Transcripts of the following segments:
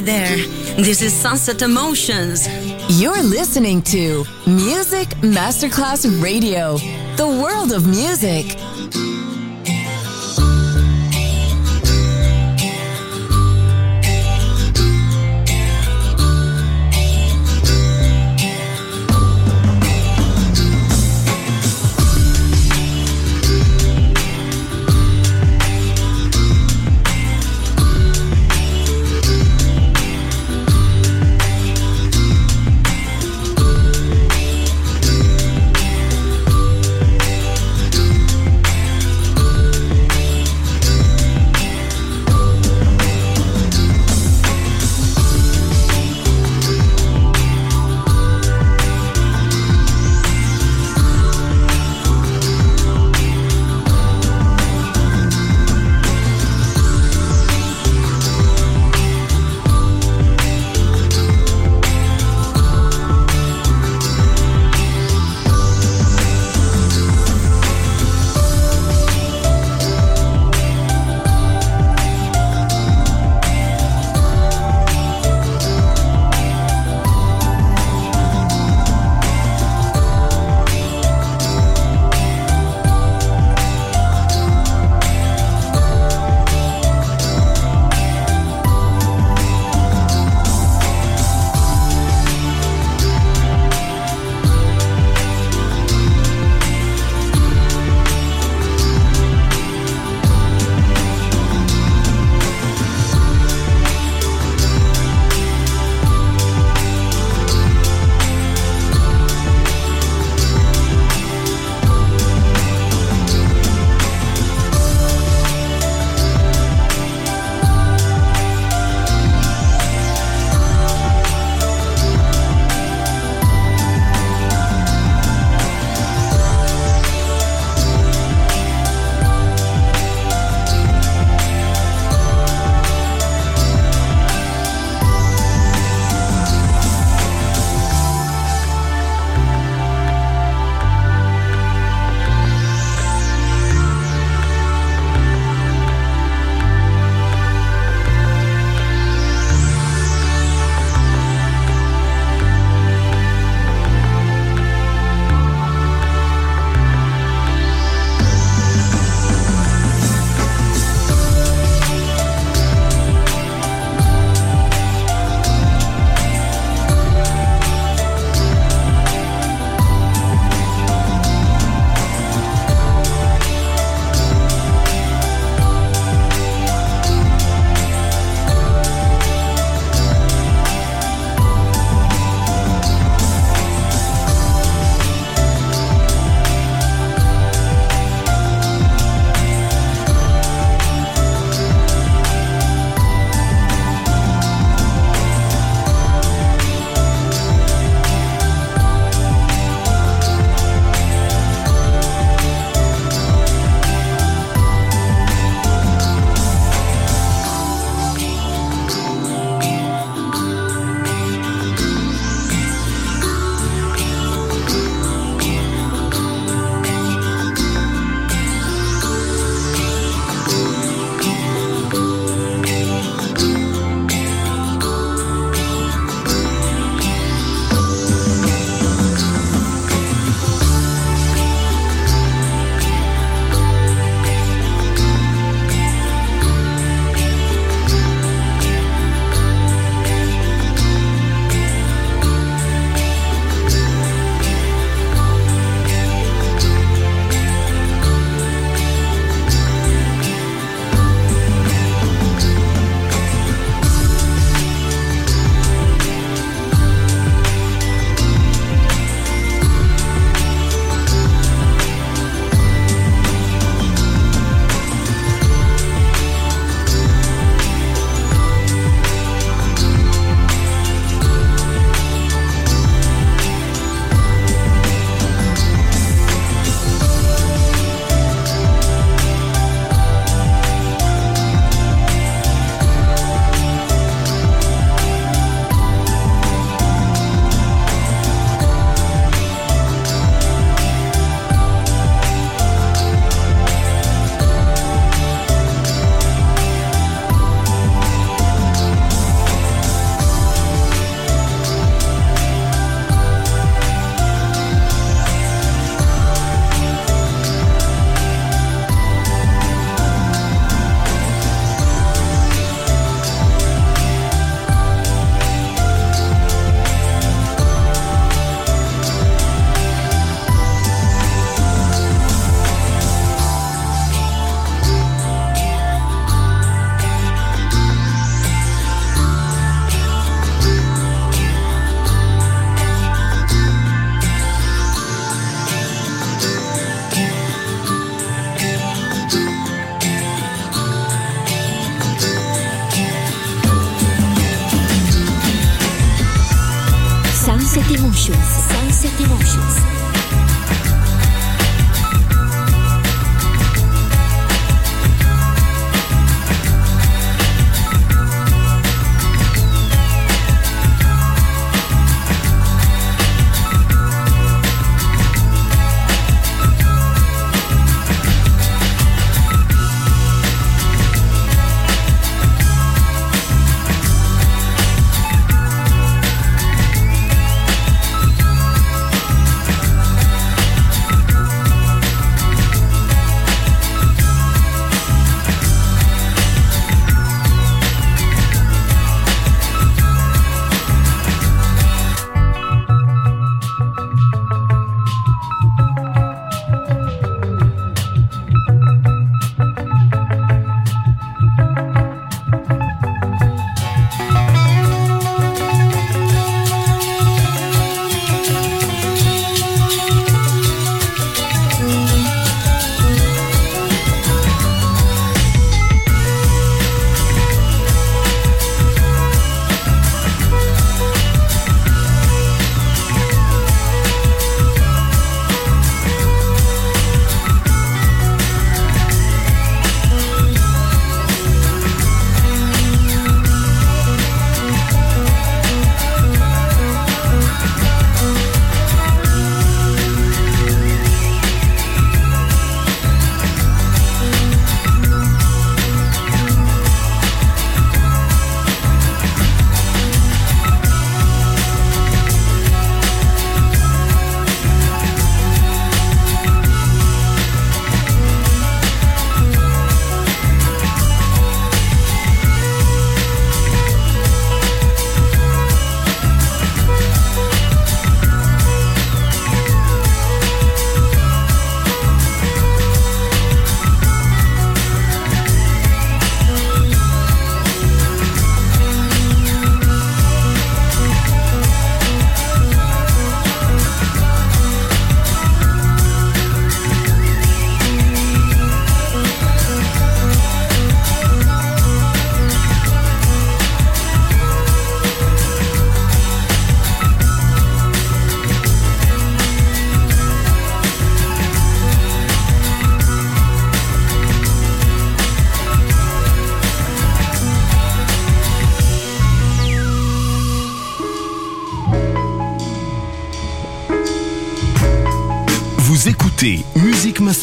There, this is Sunset Emotions. You're listening to Music Masterclass Radio, the world of music.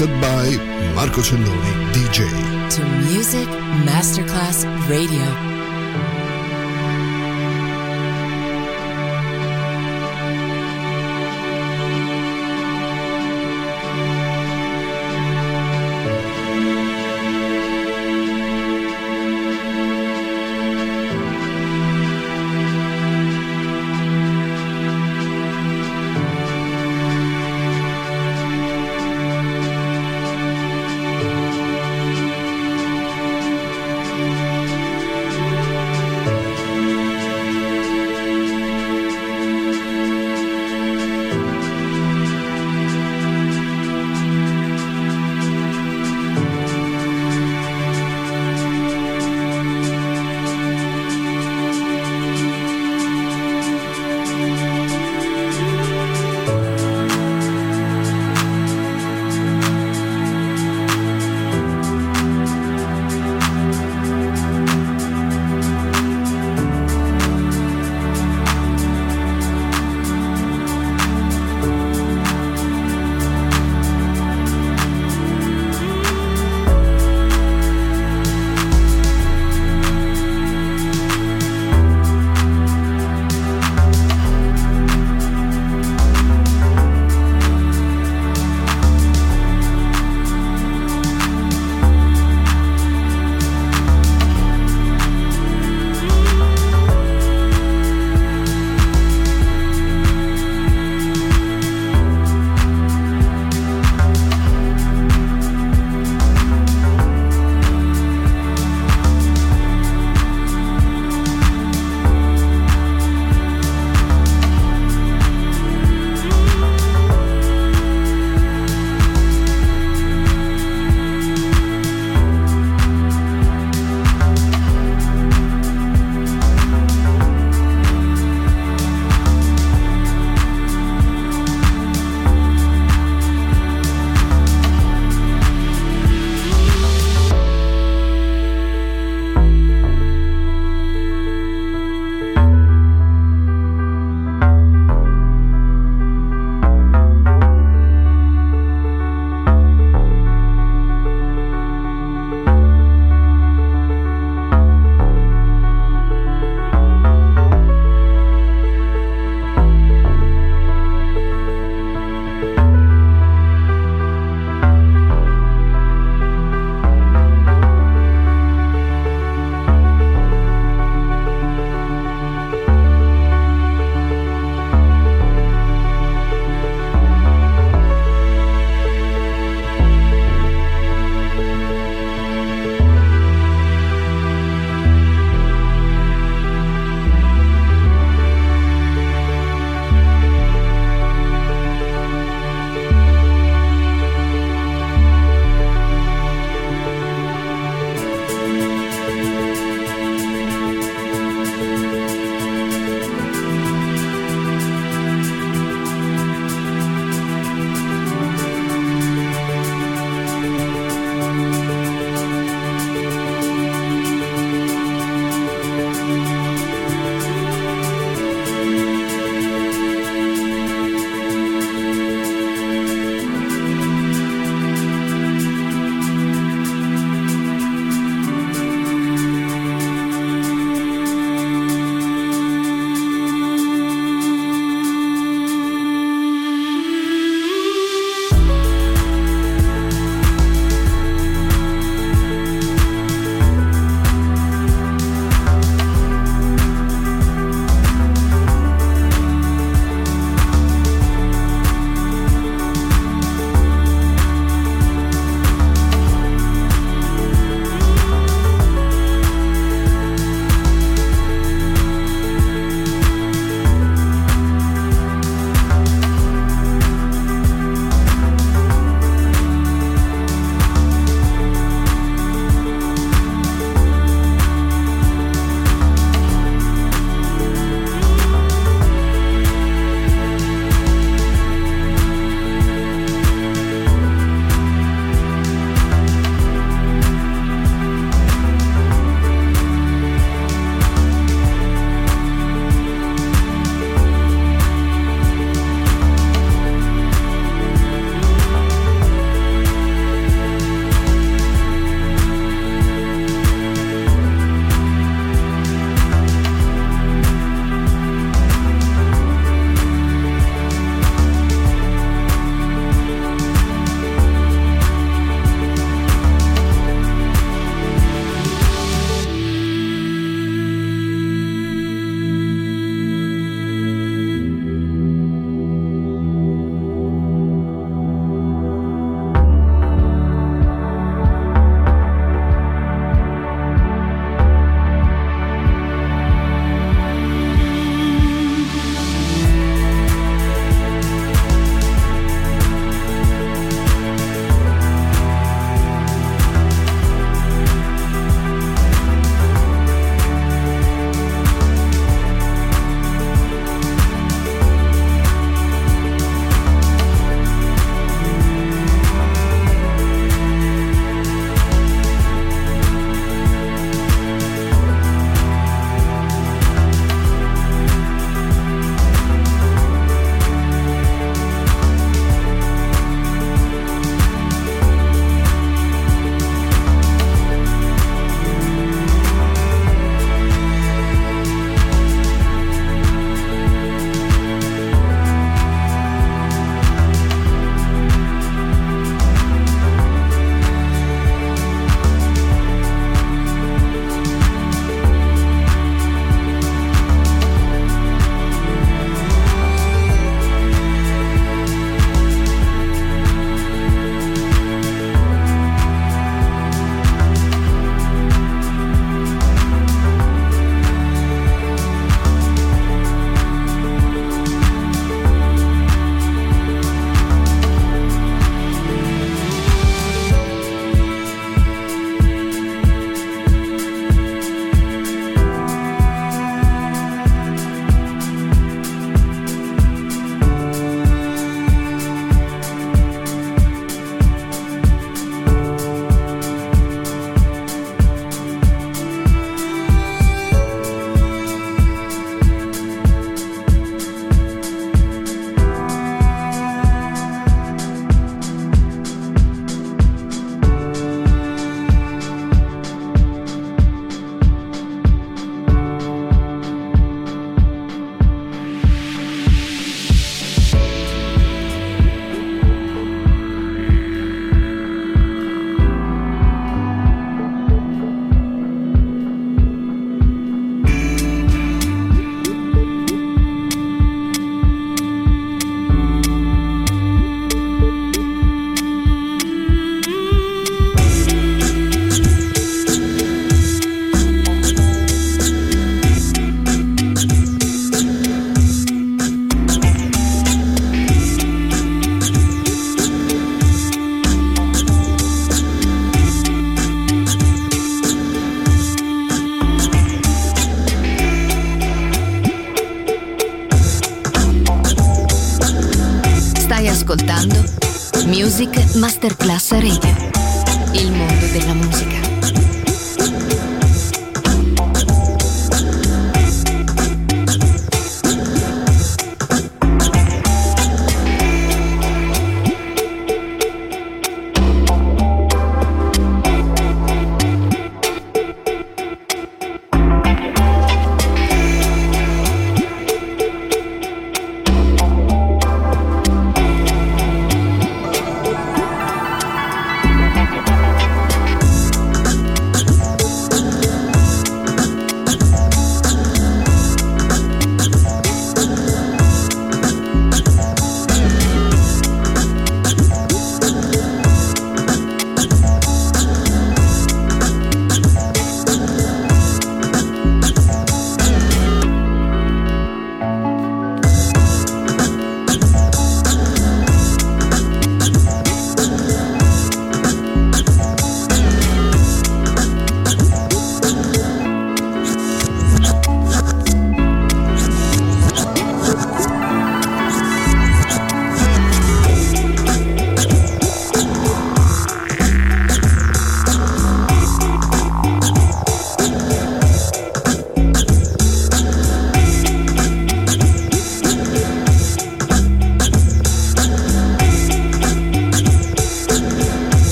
Mixed by Marco Celloni, DJ. to Music Masterclass Radio.